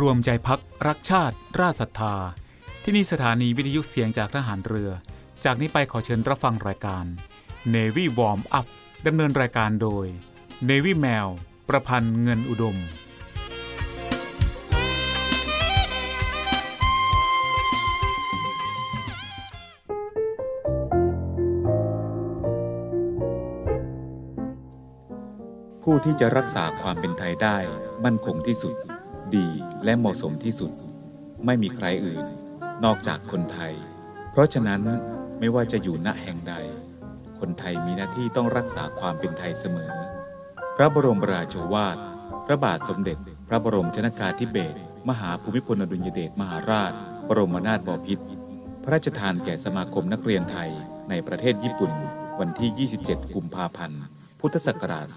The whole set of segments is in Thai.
รวมใจพักรักชาติ ราชศรัทธา ที่นี่สถานีวิทยุเสียงจากทหารเรือ จากนี้ไปขอเชิญรับฟังรายการ Navy Warm Up ดำเนินรายการโดย Navy แมวประพันธ์เงินอุดมผู้ที่จะรักษาความเป็นไทยได้มั่นคงที่สุด ดีและเหมาะสมที่สุด ไม่มีใครอื่น นอกจากคนไทย เพราะฉะนั้นไม่ว่าจะอยู่ณแห่งใด คนไทยมีหน้าที่ต้องรักษาความเป็นไทยเสมอ พระบรมราโชวาท พระบาทสมเด็จ พระบรมชนากาธิเบศรมหาภูมิพลอดุลยเดชมหาราช บรมนาถบพิตรพระราชทานแก่สมาคมนักเรียนไทยในประเทศญี่ปุ่น วันที่ 27 กุมภาพันธ์ พุทธศักราช 2537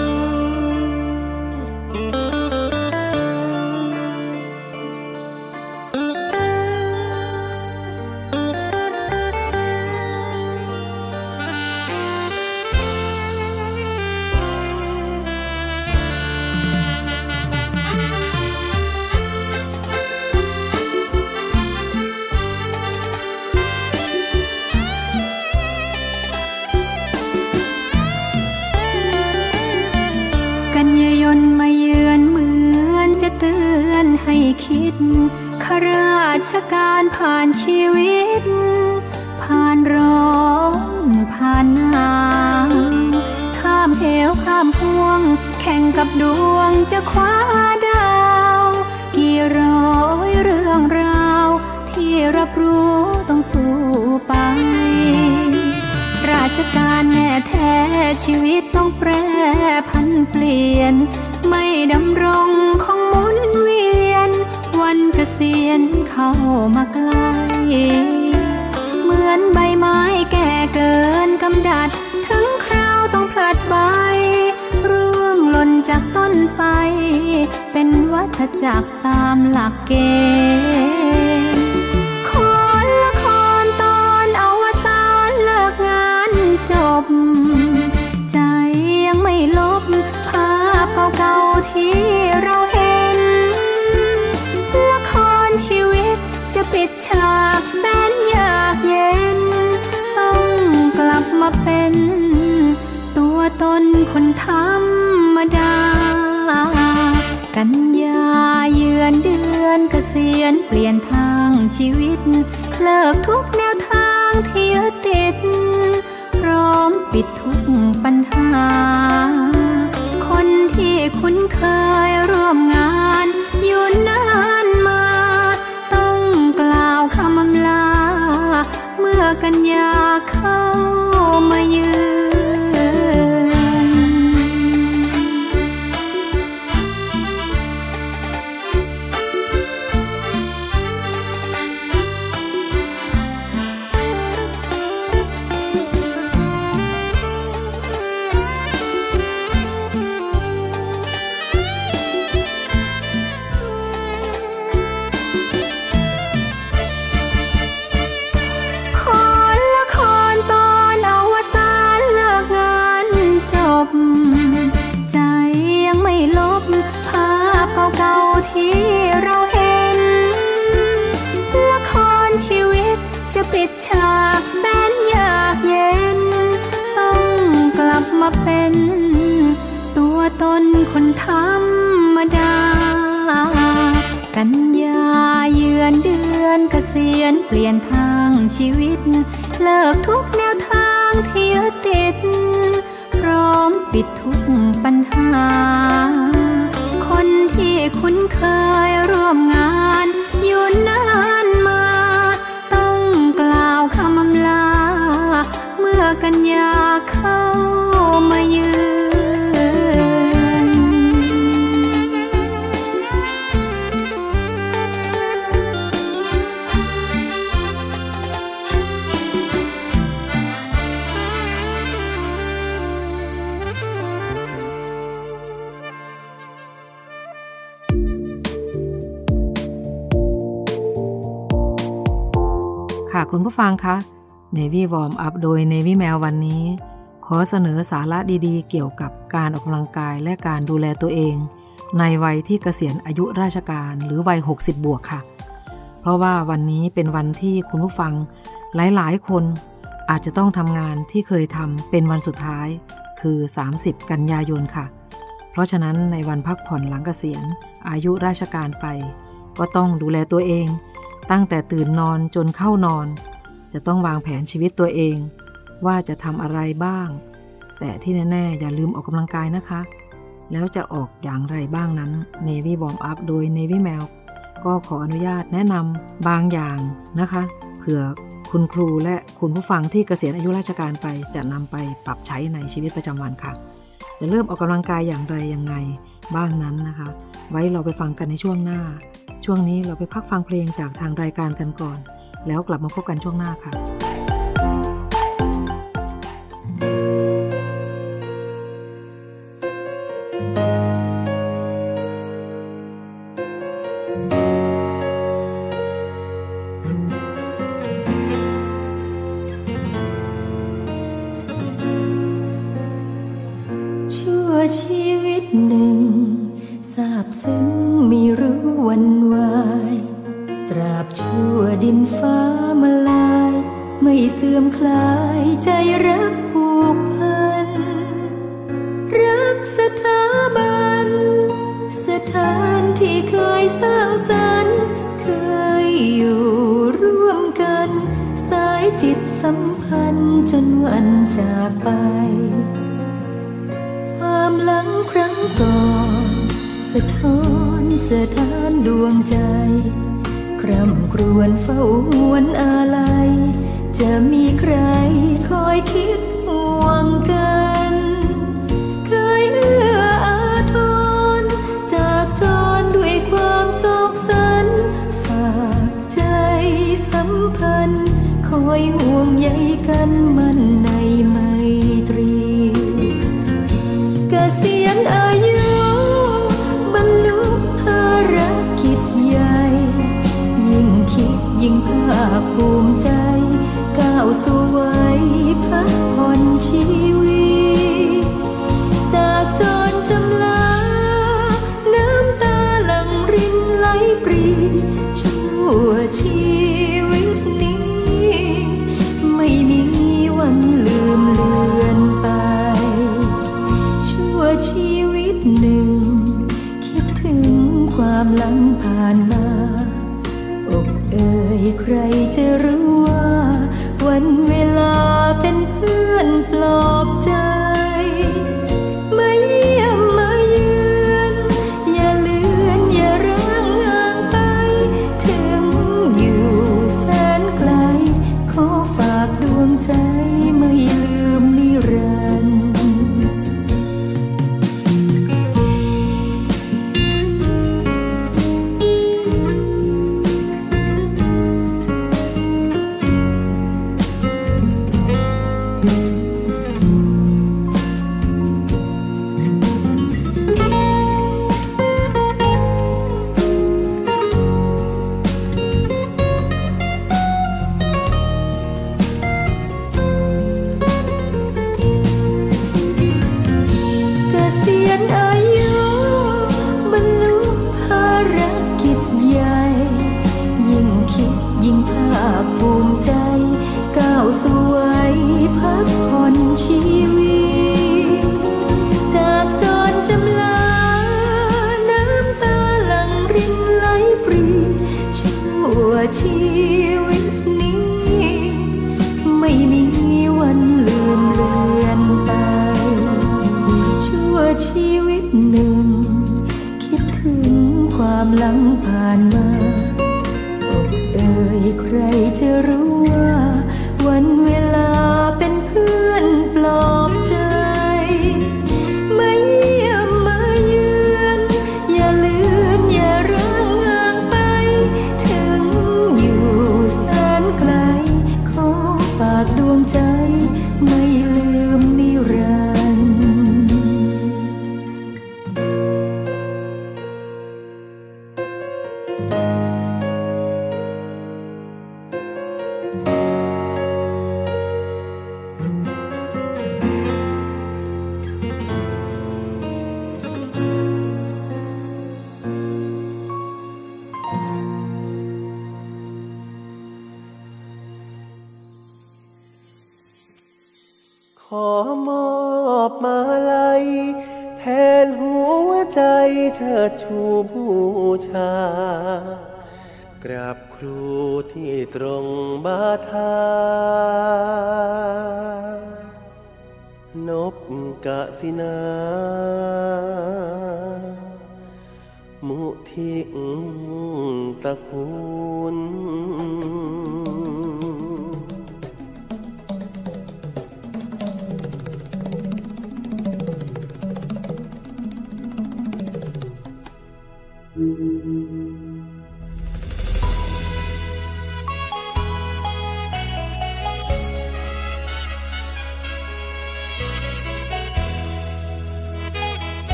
ผ่านชีวิต ผ่านร้อนผ่านหนาวข้ามเหวข้ามพวง แข่งกับดวงจะคว้าดาว กี่ร้อยเรื่องราว ที่รับรู้ต้องสู้ไป ราชการแน่แท้ชีวิตต้องแปรพันเปลี่ยน ไม่ดำรงคง เสียนเข้ามาใกล้ เหมือนใบไม้แก่เกินกำดัด ถึงคราวต้องพลัดใบร่วงหล่นจากต้นไป เป็นวัฏจักรตามหลักเกณฑ์ คนธรรมดา กันยาเยือนเดือนเกษียณเปลี่ยนทางชีวิต เลิกทุกแนวทางที่ยึดติด พร้อมปิดทุกปัญหา คนที่คุ้นเคยร่วมงาน ษียณเปลี่ยนทางชีวิต เลิกทุกแนวทางที่ยึดติด พร้อมปิดทุกปัญหา คนที่คุ้นเคยร่วมงานอยู่นานมา ต้องกล่าวคำอำลา เมื่อกันยาเข้ามาเยือน คุณผู้ฟังคะ Navy Warm Up โดย Navy แมววันนี้ ขอเสนอสาระดีๆ เกี่ยวกับการออกกำลังกายและการดูแลตัวเอง ในวัยที่เกษียณอายุราชการหรือวัย 60 บวกค่ะ เพราะว่าวันนี้เป็นวันที่คุณผู้ฟังหลายๆ คนอาจจะต้องทำงานที่เคยทำเป็นวันสุดท้าย คือ 30 กันยายนค่ะ เพราะฉะนั้นในวันพักผ่อนหลังเกษียณอายุราชการไป ก็ต้องดูแลตัวเอง ตั้งแต่ตื่นนอนจนเข้านอน จะต้องวางแผนชีวิตตัวเอง ว่าจะทำอะไรบ้าง แต่ที่แน่ๆ อย่าลืมออกกำลังกายนะคะ แล้วจะออกอย่างไรบ้างนั้น Navy Warm Up โดย Navy m a l ก็ขออนุญาตแนะนำบางอย่างนะคะเผื่อคุณครูและคุณผู้ฟังที่เกษียณอายุราชการไปจะนำไปปรับใช้ในชีวิตประจำวันค่ะ จะเริ่มออกกำลังกายอย่างไรยังไงบ้างนั้นนะคะ ไว้เราไปฟังกันในช่วงหน้า ช่วงนี้เราไปพักฟังเพลงจากทางรายการกันก่อน แล้วกลับมาพบกันช่วงหน้าค่ะ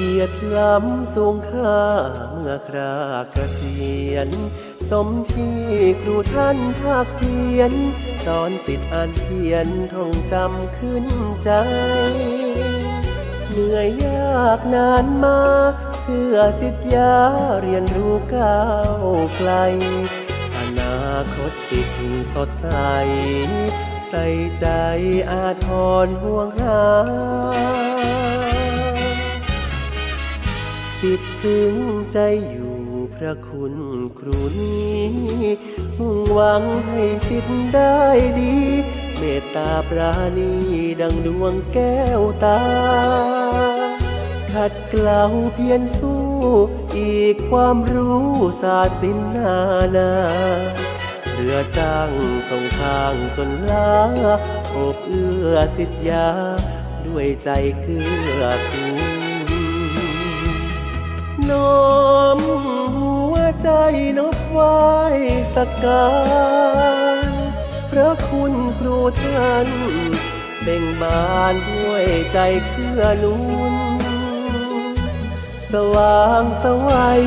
กียรติล้ำสูงค่าเมื่อคราเกษียณสมที่ครูท่านภาคเพียน สอนสิทธิ์อ่านเขียนท่องจำขึ้นใจ เหนื่อยยากนานมา เพื่อสิทธิยาเรียนรู้ก้าวไกล อนาคตสิทธิ์สดใส ใส่ใจอาทรห่วงหา สิทธิ์ซึ้งใจอยู่พระคุณครูนี้มุ่งหวังให้สิทธิ์ได้ดี เมตตาปราณีดังดวงแก้วตา ขัดเกลาเพียรสู้ อีกความรู้ศาสตร์สินนานาเรือจ้างส่งทางจนลาอบเอื้อสิทธยา ด้วยใจเกื้อกูล น้อมหัวใจนบไหวสักการพระคุณครูท่านเบ่งบานด้วยใจเพื่อนุนสว่างสวัย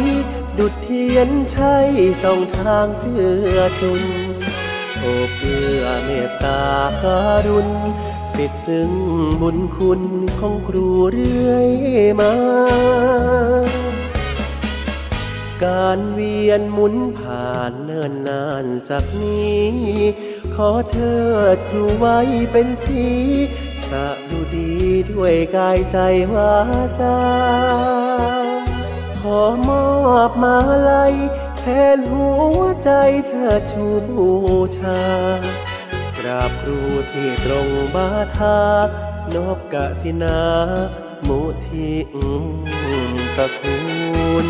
ดุดเทียนชัยส่องทางเจือจุนโอบเอื้อเมตตาการุณสิทธิ์ซึ่งบุญคุณของครูเรื่อยมา การเวียนหมุนผ่านเนิ่นนานจากนี้ ขอเทิดครูไว้เป็นสีสะดุดีด้วยกายใจวาจา ขอมอบมาลัยแทนหัวใจเชิดชูบูชากราบครูที่ตรงบาทานบกะสินา มุทิตะคุณ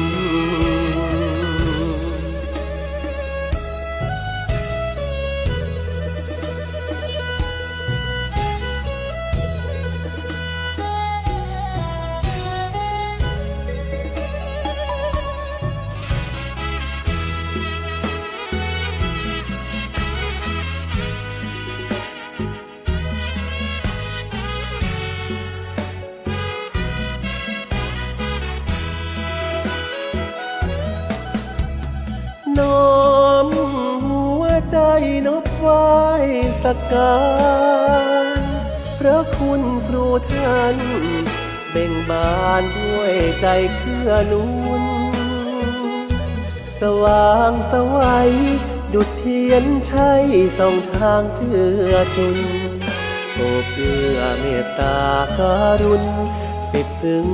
ไหว้สักการพระคุณครูท่านเบ่งบานด้วยใจเคลื่อนุนสว่างสวัยดุดเทียนชัยส่องทางเจือจุนโอบเอื้อเมตตาการุณสิทธิ์ซึ่ง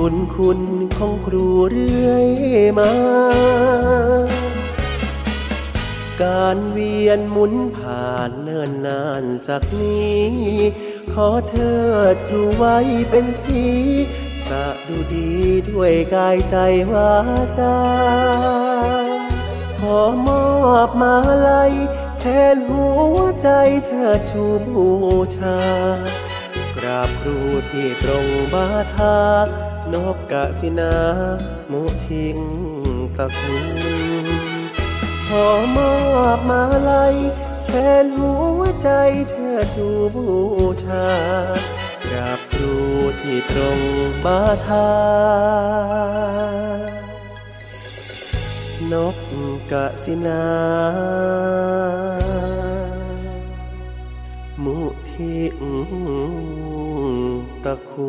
บุญคุณของครูเรื่อยมา การเวียนหมุนผ่านเนิ่นนานจากนี้ ขอเถิดครูไว้เป็นสีสะดูดีด้วยกายใจวาจา ขอมอบมาลัยแทนหัวใจเชิดชูบูชา กราบครูที่ตรงบาทานบกะสินา มุทิงตะคุณ ขอมอบมาลัยแทนหัวใจเชิดชูบูชากราบครูที่ตรงบาทานกกะสินา มุทิงตะคุ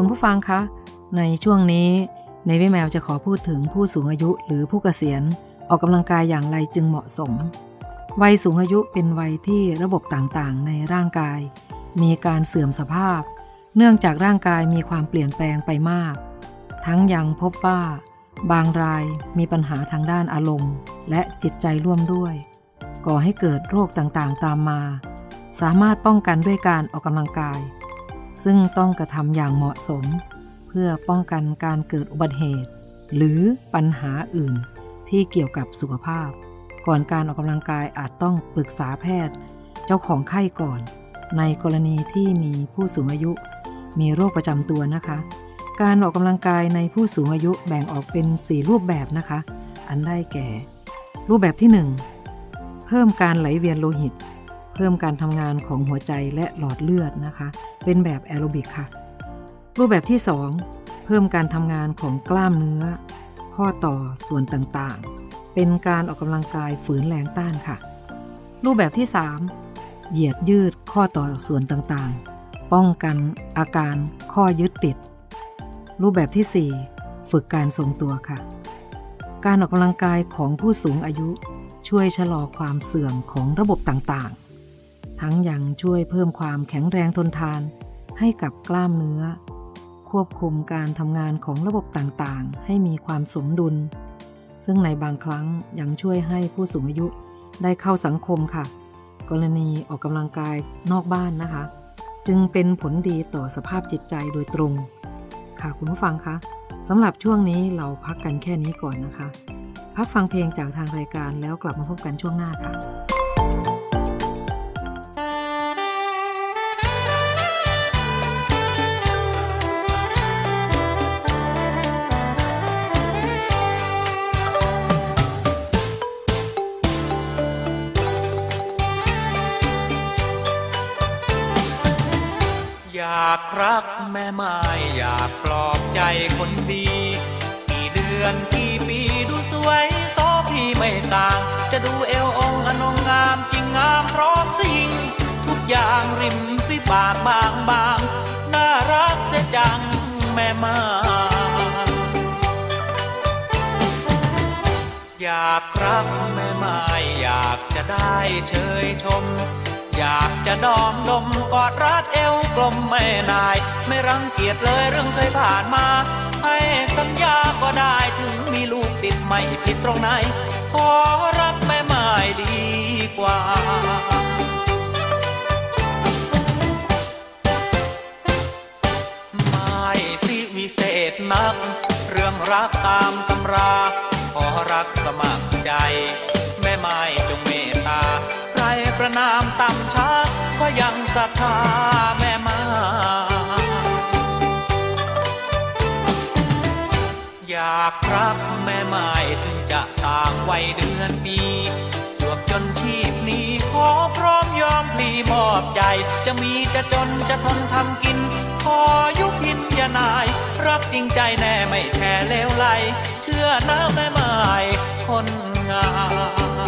คุณผู้ฟังคะ ในช่วงนี้ในวิแมวจะขอพูดถึงผู้สูงอายุหรือผู้เกษียณออกกำลังกายอย่างไรจึงเหมาะสม วัยสูงอายุเป็นวัยที่ระบบต่างๆ ในร่างกาย มีการเสื่อมสภาพ เนื่องจากร่างกายมีความเปลี่ยนแปลงไปมาก ทั้งยังพบว่าบางรายมีปัญหาทางด้านอารมณ์ และจิตใจร่วมด้วย ก่อให้เกิดโรคต่างๆ ตามมา สามารถป้องกันด้วยการออกกำลังกาย ซึ่งต้องกระทำอย่างเหมาะสม เพื่อป้องกันการเกิดอุบัติเหตุ หรือปัญหาอื่นที่เกี่ยวกับสุขภาพ ก่อนการออกกำลังกายอาจต้องปรึกษาแพทย์ เจ้าของไข้ก่อน ในกรณีที่มีผู้สูงอายุ มีโรคประจำตัวนะคะ การออกกำลังกายในผู้สูงอายุแบ่งออกเป็น 4 รูปแบบนะคะ อันได้แก่ รูปแบบที่ 1 เพิ่มการไหลเวียนโลหิต เพิ่มการทำงานของหัวใจและหลอดเลือดนะคะ เป็นแบบแอโรบิกค่ะ รูปแบบที่ 2 เพิ่มการทำงานของกล้ามเนื้อ ข้อต่อส่วนต่างๆ เป็นการออกกำลังกายฝืนแรงต้านค่ะ รูปแบบที่ 3 เหยียดยืดข้อต่อส่วนต่างๆ ป้องกันอาการข้อยึดติด รูปแบบที่ 4 ฝึกการทรงตัวค่ะ การออกกำลังกายของผู้สูงอายุช่วยชะลอความเสื่อมของระบบต่างๆ ทั้งยังช่วยเพิ่มความแข็งแรงทนทานให้กับกล้ามเนื้อ ควบคุมการทำงานของระบบต่างๆ ให้มีความสมดุล ซึ่งในบางครั้งยังช่วยให้ผู้สูงอายุได้เข้าสังคมค่ะ กรณีออกกำลังกายนอกบ้านนะคะ จึงเป็นผลดีต่อสภาพจิตใจโดยตรง ค่ะคุณผู้ฟังคะสำหรับช่วงนี้เราพักกันแค่นี้ก่อนนะคะ พักฟังเพลงจากทางรายการแล้วกลับมาพบกันช่วงหน้าค่ะากรักแม่ไม้อยากปลอบใจคนดี กี่เดือนกี่ปีดูสวยซอพี่ไม่ต่าง จะดูเอวองค์อนงงามจริงงามพร้อมสิ่ง ทุกอย่างริมฝีปากบางบางน่ารักเสียจังแม่ไมาอยากรักแม่ไม้อยากจะได้เชยชม อยากจะดอมดมกอดรัดเอวกลมแม่นาย ไม่รังเกียจเลยเรื่องเคยผ่านมา ให้สัญญาก็ได้ถึงมีลูกติดไม่ผิดตรงไหน ขอรักแม่ไม้ดีกว่าไม่สิวิเศษนัก เรื่องรักตามตำรา ขอรักสมัครใจ แม่ไม้จง ประนามต่ำช้าก็ยังศรัทธาแม่ไม้อยากรักแม่ไม้ถึงจะต่างวัยเดือนปีจวบจนชีพนี้ขอพร้อมยอมพลีมอบใจ จะมีจะจนจะทนทำกิน ขอยุพินยานาย รักจริงใจแน่ไม่แช่เลวไหล เชื่อนะแม่ไม้คนงา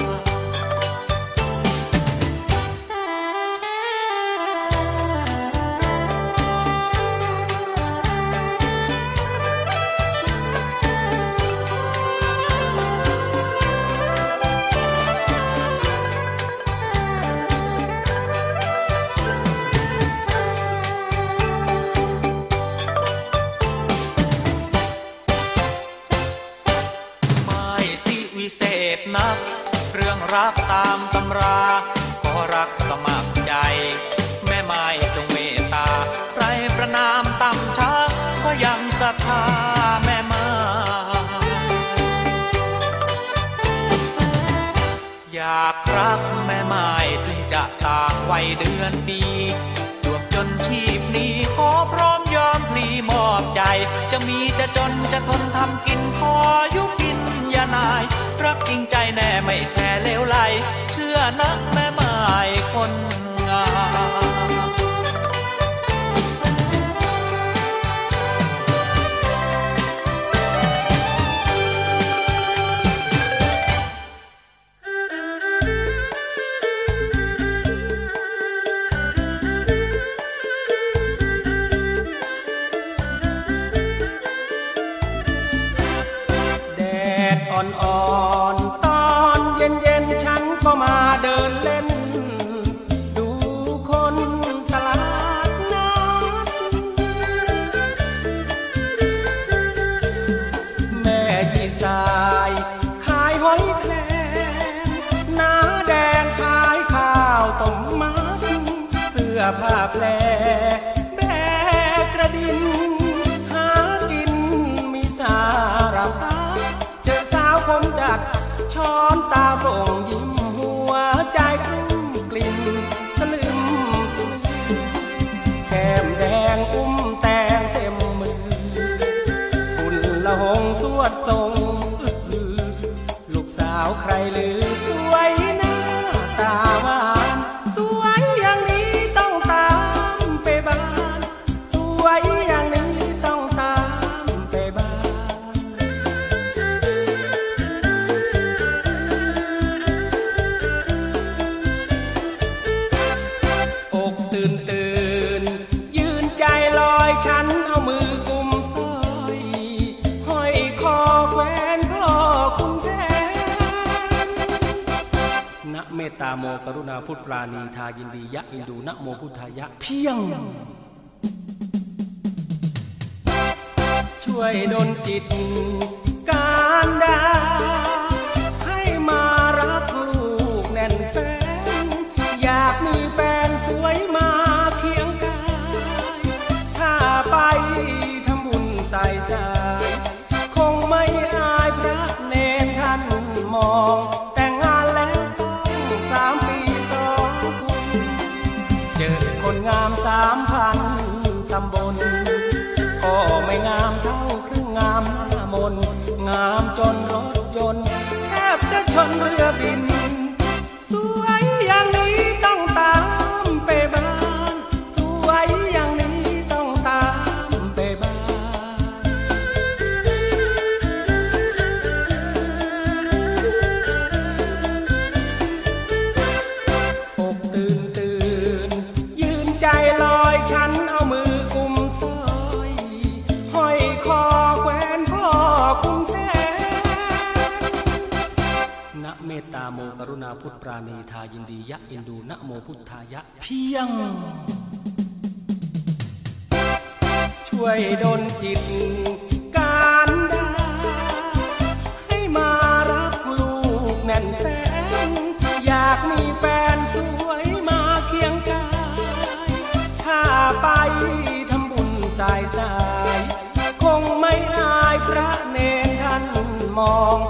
ม เดินเล่ กรุณาพุทธปราณีทายินดียะอินดูนะโมพุทธายะเพียง ช่วยดลจิตามสามพันตำบล ก็ไม่งามเท่าครึ่งงามหน้ามน งามจนรถยนต์ แทบจะชนเรือบิน รุณาพุทธาณีทายินดียะอินดูนะโมพุทธายะ เพียง ช่วยดลจิตการดาให้มารักลูกแน่นแฟนอยากมีแฟนสวยมาเคียงกาย ถ้าไปทำบุญสายสาย คงไม่อายพระเนรท่านมอง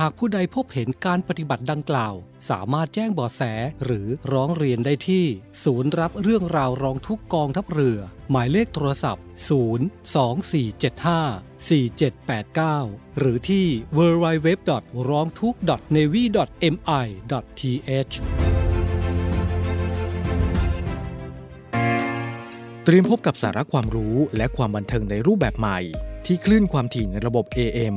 หากผู้ใดพบเห็นการปฏิบัติดังกล่าว สามารถแจ้งบาะแสหรือร้องเรียนได้ที่ ศูนย์รับเรื่องราวร้องทุกกองทัพเรือ หมายเลขโทรศัพท์ 02475 4789 หรือที่ www. ร้องทุก navy mi th เตรียมพบกับสาระความรู้และความบันเทิงในรูปแบบใหม่ ที่คลื่นความถี่ในระบบ AM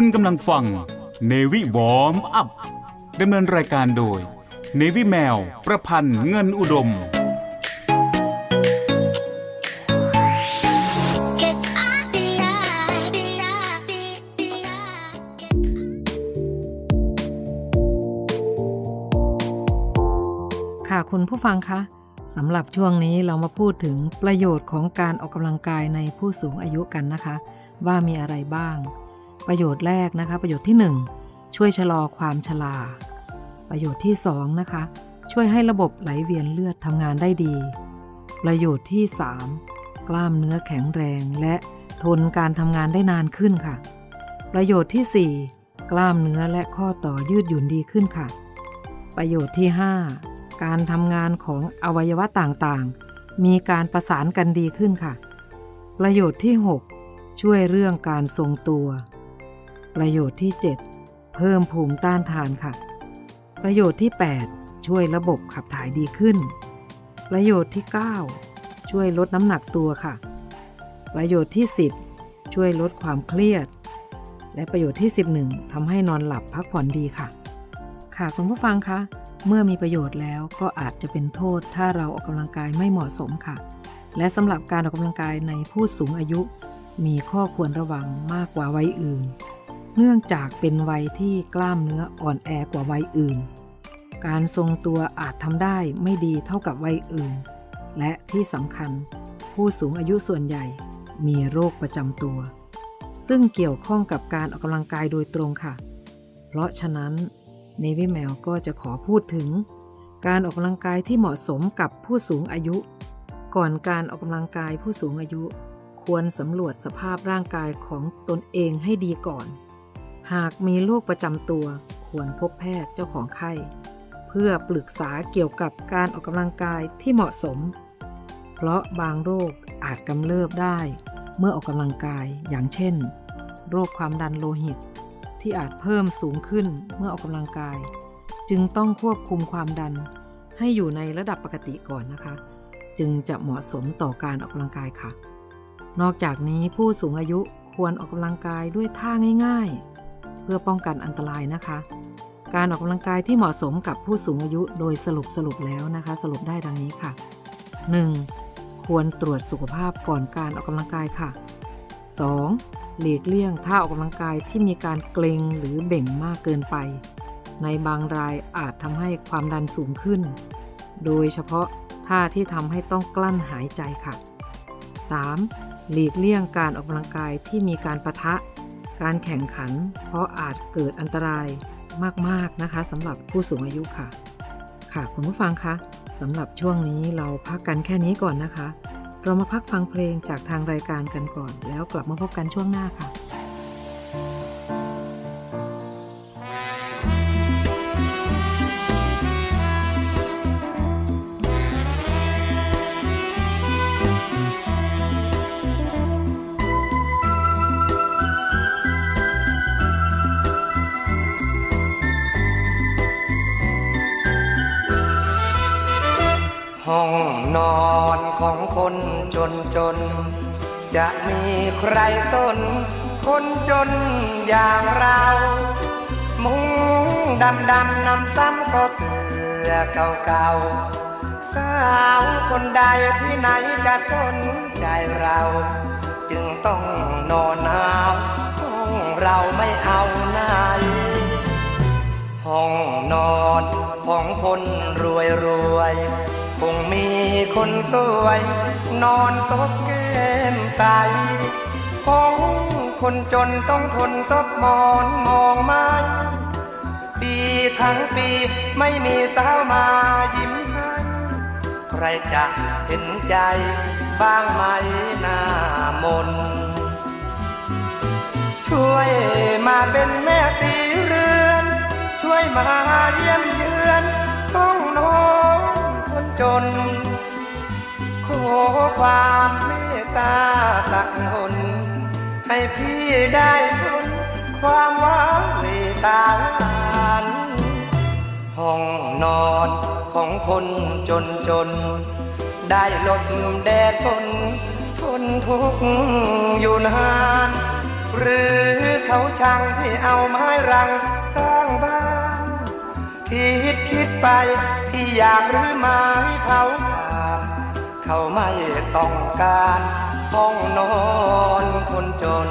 คุณกำลังฟัง Navy Warm Up ดำเนินรายการโดย Navy แมว ประพันธ์เงินอุดม ค่ะคุณผู้ฟังคะสำหรับช่วงนี้เรามาพูดถึงประโยชน์ของการออกกำลังกายในผู้สูงอายุกันนะคะ ว่ามีอะไรบ้าง ประโยชน์แรกนะคะ ประโยชน์ที่ 1 ช่วยชะลอความชราประโยชน์ที่ 2 นะคะ ช่วยให้ระบบไหลเวียนเลือดทำงานได้ดี ประโยชน์ที่ 3 กล้ามเนื้อแข็งแรงและทนการทำงานได้นานขึ้นค่ะ ประโยชน์ที่ 4 กล้ามเนื้อและข้อต่อยืดหยุ่นดีขึ้นค่ะ ประโยชน์ที่ 5 การทำงานของอวัยวะต่างๆ มีการประสานกันดีขึ้นค่ะ ประโยชน์ที่ 6 ช่วยเรื่องการทรงตัว ประโยชน์ที่7เเพิ่มภูมิต้านทานค่ะ ประโยชน์ที่ 8 ช่วยระบบขับถ่ายดีขึ้น ประโยชน์ที่ 9 ช่วยลดน้ำหนักตัวค่ะ ประโยชน์ที่ 10 ช่วยลดความเครียด และประโยชน์ที่ 11ทำให้นอนหลับพักผ่อนดีค่ะ ค่ะคุณผู้ฟังคะเมื่อมีประโยชน์แล้วก็อาจจะเป็นโทษถ้าเราออกกำลังกายไม่เหมาะสมค่ะ และสำหรับการออกกำลังกายในผู้สูงอายุ มีข้อควรระวังมากกว่าวัยอื่น เนื่องจากเป็นวัยที่กล้ามเนื้ออ่อนแอกว่าวัยอื่น การทรงตัวอาจทำได้ไม่ดีเท่ากับวัยอื่น และที่สำคัญ ผู้สูงอายุส่วนใหญ่มีโรคประจำตัว ซึ่งเกี่ยวข้องกับการออกกำลังกายโดยตรงค่ะ เพราะฉะนั้นเนวิแมวก็จะขอพูดถึง การออกกำลังกายที่เหมาะสมกับผู้สูงอายุ ก่อนการออกกำลังกายผู้สูงอายุ ควรสำรวจสภาพร่างกายของตนเองให้ดีก่อน หากมีโรคประจำตัวควรพบแพทย์เจ้าของไข้ เพื่อปรึกษาเกี่ยวกับการออกกำลังกายที่เหมาะสม เพราะบางโรคอาจกำเริบได้ เมื่อออกกำลังกายอย่างเช่น โรคความดันโลหิต ที่อาจเพิ่มสูงขึ้นเมื่อออกกำลังกาย จึงต้องควบคุมความดัน ให้อยู่ในระดับปกติก่อนนะคะ จึงจะเหมาะสมต่อการออกกำลังกายค่ะ นอกจากนี้ผู้สูงอายุควรออกกำลังกายด้วยท่าง่ายๆ พื่อป้องกันอันตรายนะคะ การออกกำลังกายที่เหมาะสมกับผู้สูงอายุโดยสรุปสรุปแล้วนะคะ สรุปได้ดังนี้ค่ะ 1. ควรตรวจสุขภาพก่อนการออกกำลังกายค่ะ 2. หลีกเลี่ยงท่าออกกำลังกายที่มีการเกร็งหรือเบ่งมากเกินไป ในบางรายอาจทำให้ความดันสูงขึ้น โดยเฉพาะท่าที่ทำให้ต้องกลั้นหายใจค่ะ 3. หลีกเลี่ยงการออกกำลังกายที่มีการประทะ การแข่งขัน เพราะอาจเกิดอันตรายมาก ๆ นะคะสำหรับผู้สูงอายุค่ะ ค่ะคุณผู้ฟังคะสำหรับช่วงนี้เราพักกันแค่นี้ก่อนนะคะ เรามาพักฟังเพลงจากทางรายการกันก่อน แล้วกลับมาพบกันช่วงหน้าค่ะ จนจน จะมีใครสน คนจนอย่างเรา มุงดำดำนำซ้ำก็เสือเก่าๆสาวคนใดที่ไหนจะสนใจเรา จึงต้องนอนหนาวห้องเราไม่เอาไหนห้องนอนของคนรวยรวย คงมีคนสวย นอนซบแก้มใสห้องคนจนต้องทนซบหมอนมองไม้ปีทั้งปีไม่มีสาวมายิ้มให้ใครจะเห็นใจบ้างไหมหน้ามน ช่วยมาเป็นแม่สีเรือน ช่วยมาเยี่ยมเยือนต้องนอน จน ขอความเมตตาตักหนให้พี่ได้ทนความหว้าเหวตาหันห้องนอนของคนจนจน ได้หลบแดดฝนทนทุกข์อยู่นาน หรือเขาช่างที่เอาไม้รังสร้างบ้าน คิดคิดไปที่อยากหรือไม้เผาขานเขาไม่ต้องการห้องนอนคนจน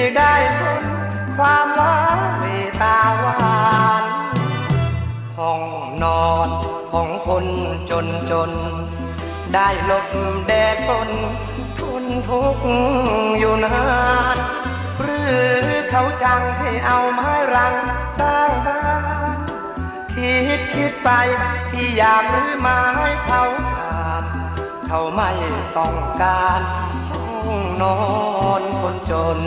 พี่ได้ทนความหวานเมตตาหวานห้องนอนของคนจนจน ได้หลบแดดฝนทนทุกข์อยู่นานหรือเขาจังให้เอาไม้รังสร้างบ้านคิดคิดไปที่อยากรื้อไม้เขาขาดเขาไม่ต้องการ นอนคนจน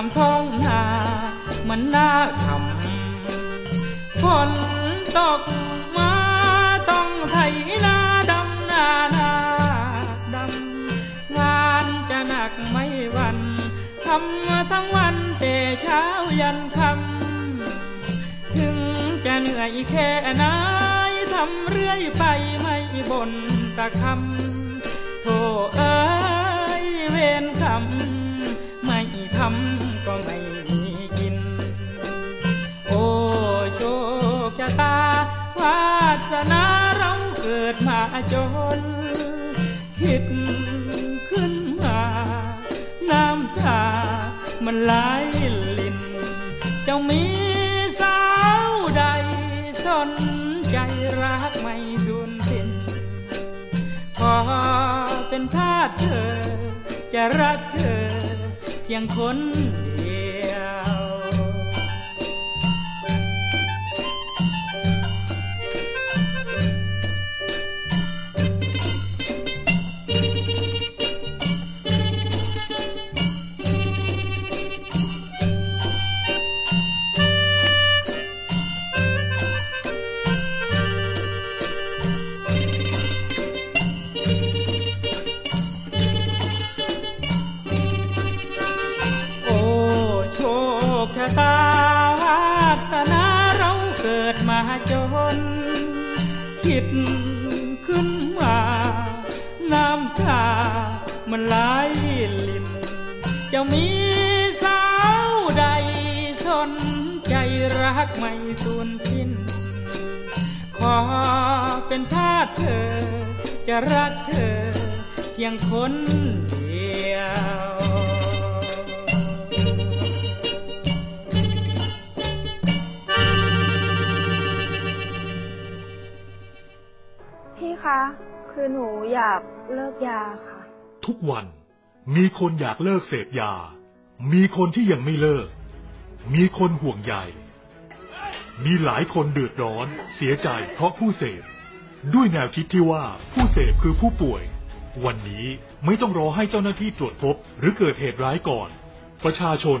ามท้องนาเหมือนหน้าคำฝนตกมาต้องไถนาดำนานาดำงานจะหนักไม่วันทำทั้งวันแต่เช้ายันค่ำถึงจะเหนื่อยแค่ไหนทำเรื่อยไปไม่บ่นตะคำโธ่เอ้ยเวรกร จน คิดขึ้นมา น้ำตามันไหลลิน เจ้ามีสาวใดสนใจรักไม่สูญสิ้นขอเป็นทาสเธอ จะรักเธอ เพียงคน จะมีสาวใดสนใจรักไม่สูญสิ้น ขอเป็นทาสเธอ จะรักเธอเพียงคนเดียวพี่คะ คือหนูอยากเลิกยาค่ะ ทุกวัน มีคนอยากเลิกเสพยา มีคนที่ยังไม่เลิก มีคนห่วงใย มีหลายคนเดือดร้อน เสียใจเพราะผู้เสพ ด้วยแนวคิดที่ว่าผู้เสพคือผู้ป่วย วันนี้ไม่ต้องรอให้เจ้าหน้าที่ตรวจพบ หรือเกิดเหตุร้ายก่อน ประชาชน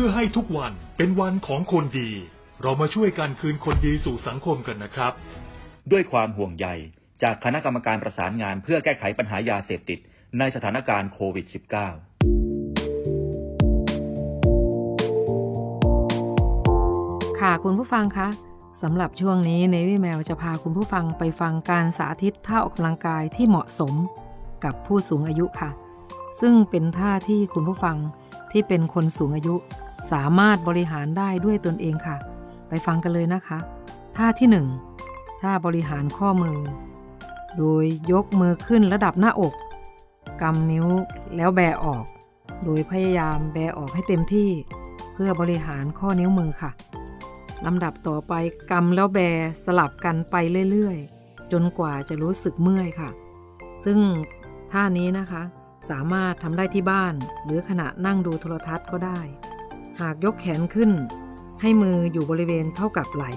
พื่อให้ทุกวันเป็นวันของคนดี เรามาช่วยกันคืนคนดีสู่สังคมกันนะครับ ด้วยความห่วงใยจากคณะกรรมการประสานงานเพื่อแก้ไขปัญหายาเสพติดในสถานการณ์โควิด -19 ค่ะคุณผู้ฟังคะสำหรับช่วงนี้เนวิแมวจะพาคุณผู้ฟังไปฟังการสาธิตท่าออกกำลังกายที่เหมาะสมกับผู้สูงอายุค่ะ ซึ่งเป็นท่าที่คุณผู้ฟังที่เป็นคนสูงอายุ สามารถบริหารได้ด้วยตนเองค่ะ ไปฟังกันเลยนะคะ ท่าที่ 1 ท่าบริหารข้อมือ โดยยกมือขึ้นระดับหน้าอกกำนิ้วแล้วแบออก โดยพยายามแบออกให้เต็มที่ เพื่อบริหารข้อนิ้วมือค่ะลำดับต่อไปกำแล้วแบสลับกันไปเรื่อยๆ จนกว่าจะรู้สึกเมื่อยค่ะ ซึ่งท่านี้นะคะ สามารถทำได้ที่บ้าน หรือขณะนั่งดูโทรทัศน์ก็ได้ หากยกแขนขึ้น ให้มืออยู่บริเวณเท่ากับไหล่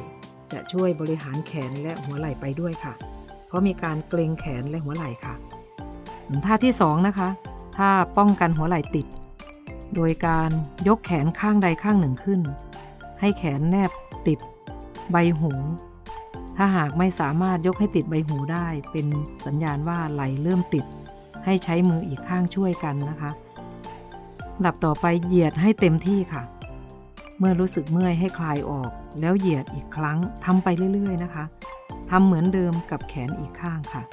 จะช่วยบริหารแขนและหัวไหล่ไปด้วยค่ะ เพราะมีการเกรงแขนและหัวไหล่ค่ะ ส่วนท่าที่ 2 นะคะ ท่าป้องกันหัวไหล่ติด โดยการยกแขนข้างใดข้างหนึ่งขึ้น ให้แขนแนบติด ใบหู ถ้าหากไม่สามารถยกให้ติดใบหูได้ เป็นสัญญาณว่าไหลเริ่มติด ให้ใช้มืออีกข้างช่วยกันนะคะ ดับต่อไปเหยียดให้เต็มที่ค่ะ เมื่อรู้สึกเมื่อยให้คลายออก แล้วเหยียดอีกครั้งทำไปเรื่อยๆนะคะทำเหมือนเดิมกับแขนอีกข้างค่ะ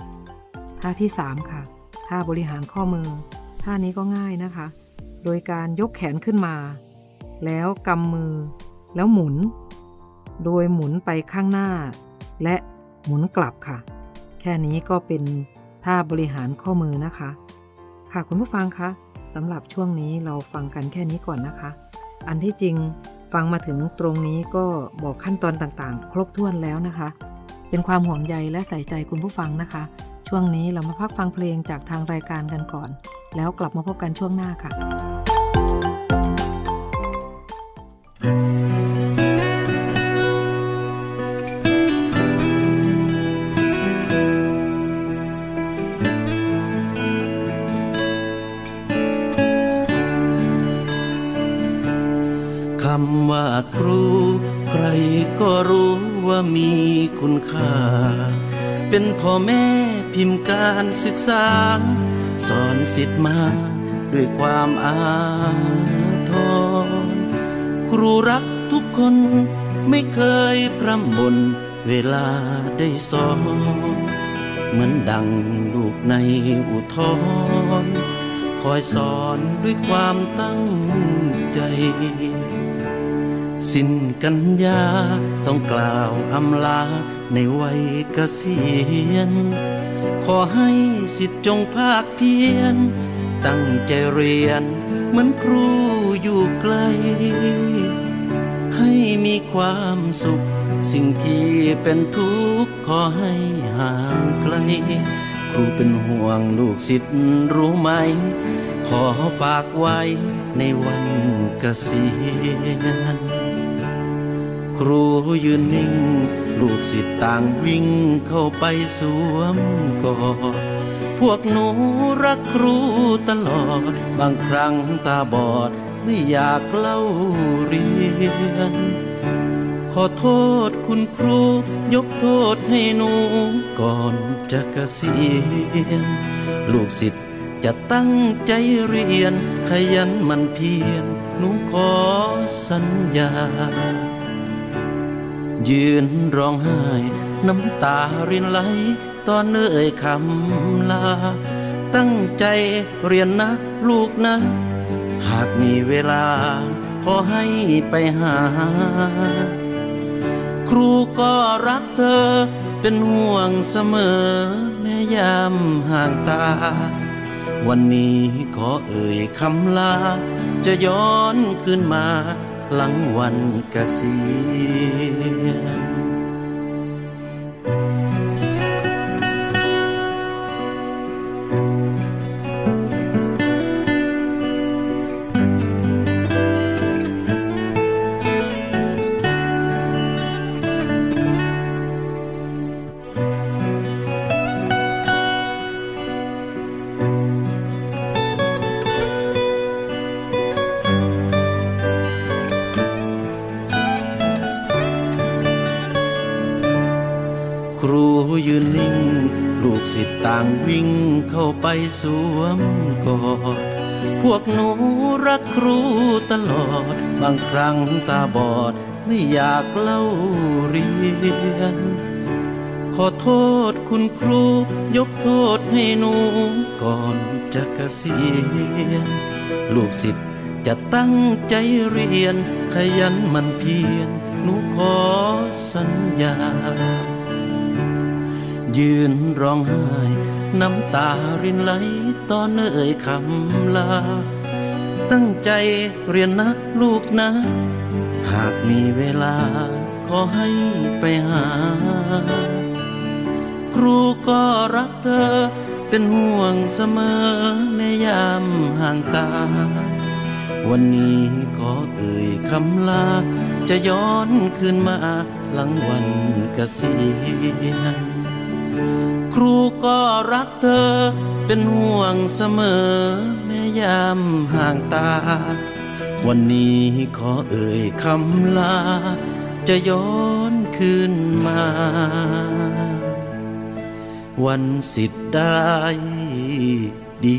ท่าที่ 3 ค่ะ ท่าบริหารข้อมือ ท่านี้ก็ง่ายนะคะ โดยการยกแขนขึ้นมา แล้วกำมือ แล้วหมุน โดยหมุนไปข้างหน้า และหมุนกลับค่ะ แค่นี้ก็เป็นท่าบริหารข้อมือนะคะ ค่ะคุณผู้ฟังคะำหรับช่วงนี้เราฟังกันแค่นี้ก่อนนะคะ อันที่จริงฟังมาถึงตรงนี้ก็บอกขั้นตอนต่างๆ ครบถ้วนแล้วนะคะ เป็นความห่วงใยและใส่ใจคุณผู้ฟังนะคะ ช่วงนี้เรามาพักฟังเพลงจากทางรายการกันก่อน แล้วกลับมาพบกันช่วงหน้าค่ะ เป็นพ่อแม่พิมพ์การศึกษา สอนสิทธิ์มาด้วยความอาทรครูรักทุกคนไม่เคยพร่ำบ่นเวลาได้สอนเหมือนดังลูกในอุทธรคอยสอนด้วยความตั้งใจ สิ้นกันยา ต้องกล่าวอำลาในวัยเกษียณ ขอให้สิทธิ์จงภาคเพียร ตั้งใจเรียนเหมือนครูอยู่ไกล ให้มีความสุข สิ่งที่เป็นทุกข์ขอให้ห่างไกล ครูเป็นห่วงลูกศิษย์รู้ไหม ขอฝากไว้ในวันเกษียณ ครูยืนนิ่ง ลูกศิษย์ต่างวิ่งเข้าไปสวมกอดพวกหนูรักครูตลอด บางครั้งตาบอดไม่อยากเล่าเรียน ขอโทษคุณครู ยกโทษให้หนูก่อนจะเกษียณลูกศิษย์จะตั้งใจเรียน ขยันมันเพียรหนูขอสัญญา ยืนร้องไห้ น้ำตารินไหล ตอนเอ่ยคำลา ตั้งใจเรียนนะลูกนะ หากมีเวลา ขอให้ไปหา ครูก็รักเธอ เป็นห่วงเสมอ แม่ยามห่างตา วันนี้ขอเอ่ยคำลา จะย้อนขึ้นมา หลังวันเกษียณ ครั้งตาบอดไม่อยากเล่าเรียน ขอโทษคุณครู ยกโทษให้หนูก่อนจะเกษียณลูกศิษย์จะตั้งใจเรียน ขยันมันเพียรหนูขอสัญญา ยืนร้องไห้ น้ำตารินไหลตอนเอ่ยคำลา ตั้งใจเรียนนะลูกนะ หากมีเวลาขอให้ไปหา ครูก็รักเธอ เป็นห่วงเสมอในยามห่างตา วันนี้ขอเอ่ยคำลา จะย้อนคืนมาหลังวันเกษียณ รูก็รักเธอ เป็นห่วงเสมอ แม้ยามห่างตา วันนี้ขอเอ่ยคำลา จะย้อนคืนมา วันสิทธิ์ได้ดี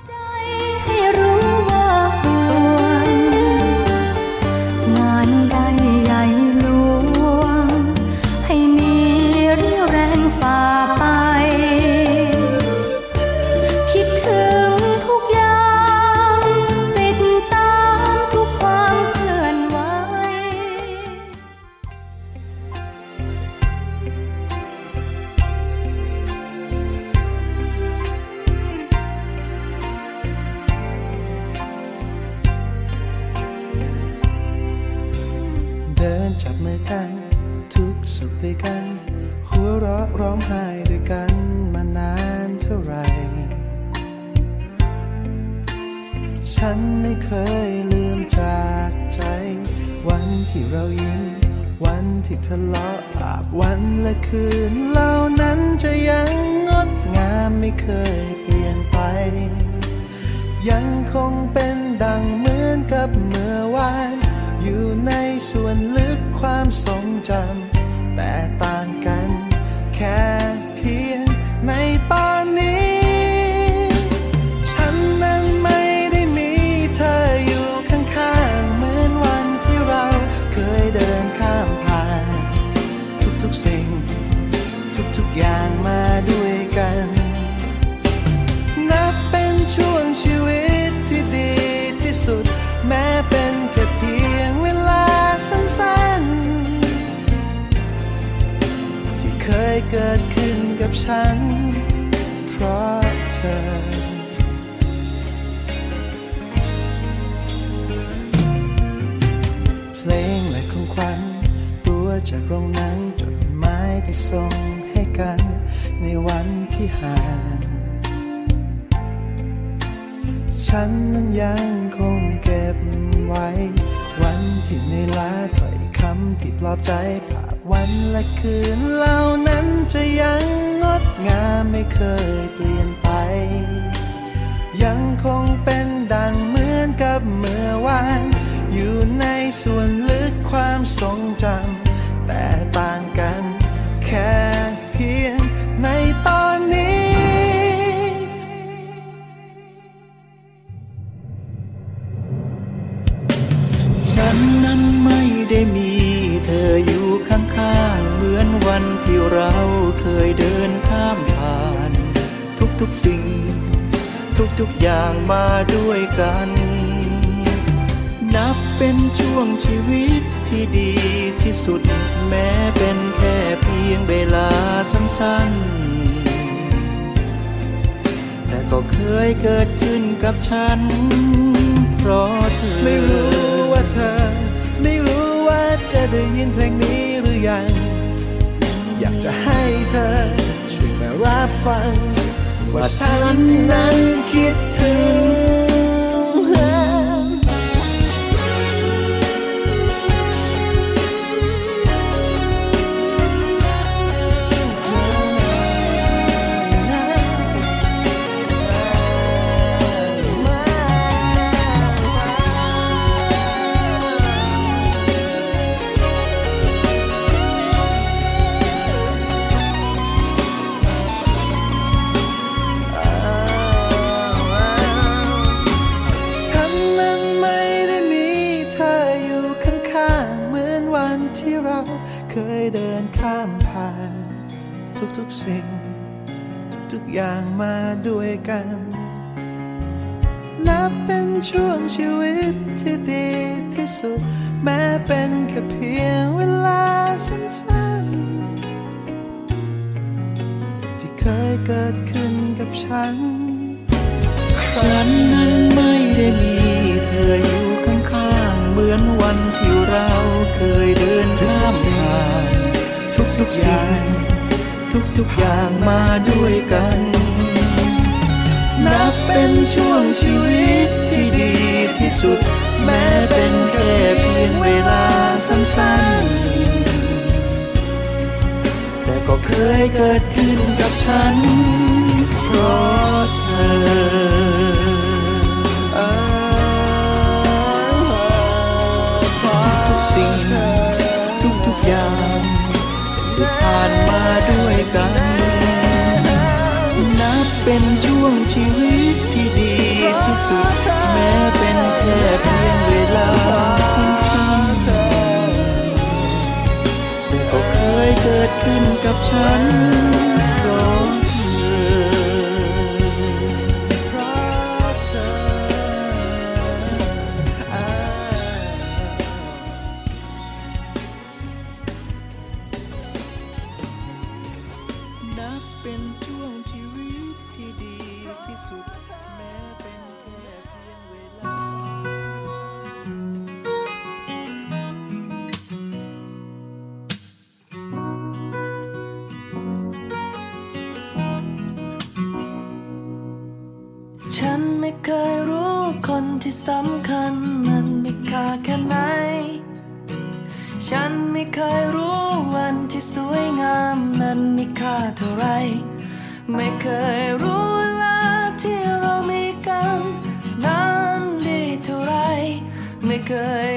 หมายที่ส่งให้กันในวันที่ห่าง ฉันนั้นยังคงเก็บไว้ วันที่ในลาถ้อยคำที่ปลอบใจภาพวันและคืนเหล่านั้นจะยังงดงามไม่เคยเปลี่ยนไป ยังคงเป็นดังเหมือนกับเมื่อวาน อยู่ในส่วนลึกความทรงจำแต่ต่าง ได้มีเธออยู่ข้างๆ เหมือนวันที่เราเคยเดินข้ามผ่าน ทุกๆสิ่ง ทุกๆอย่างมาด้วยกัน นับเป็นช่วงชีวิตที่ดีที่สุด แม้เป็นแค่เพียงเวลาสั้นๆ แต่ก็เคยเกิดขึ้นกับฉัน เพราะเธอไม่รู้ว่าเธอ ไม่รู้ จะได้ยินเพลงนี้หรือยัง อยากจะให้เธอ ช่วยมารับฟัง ว่าฉันนั้นคิดถึง ทุกๆสิ่ง ทุกๆอย่างมาด้วยกัน นับเป็นช่วงชีวิตที่ดีที่สุด แม้เป็นแค่เพียงเวลาสั้นๆ ที่เคยเกิดขึ้นกับฉัน ฉันนั้นไม่ได้มีเธออยู่ข้างๆเหมือนวันที่เราเคยเดินข้ามผ่านทุกๆอย่าง ทุกๆอย่างมาด้วยกัน นับเป็นช่วงชีวิตที่ดีที่สุด แม้เป็นแค่เพียงเวลาสั้นๆ แต่ก็เคยเกิดขึ้นกับฉัน เพราะเธอ ด้วยกัน นับเป็นช่วงชีวิตที่ดีที่สุด แม้เป็นแค่เพียงเวลาสั้นๆแต่ก็เคยเกิดขึ้นกับฉัน เป็นช่วงชีวิตที่ดีที่สุดแม้เป็นแค่เพียงเวลา ฉันไม่เคยรู้คนที่สำคัญ เคยรู้เวลาที่เรามีกันนั้นดีเท่าไรไม่เคย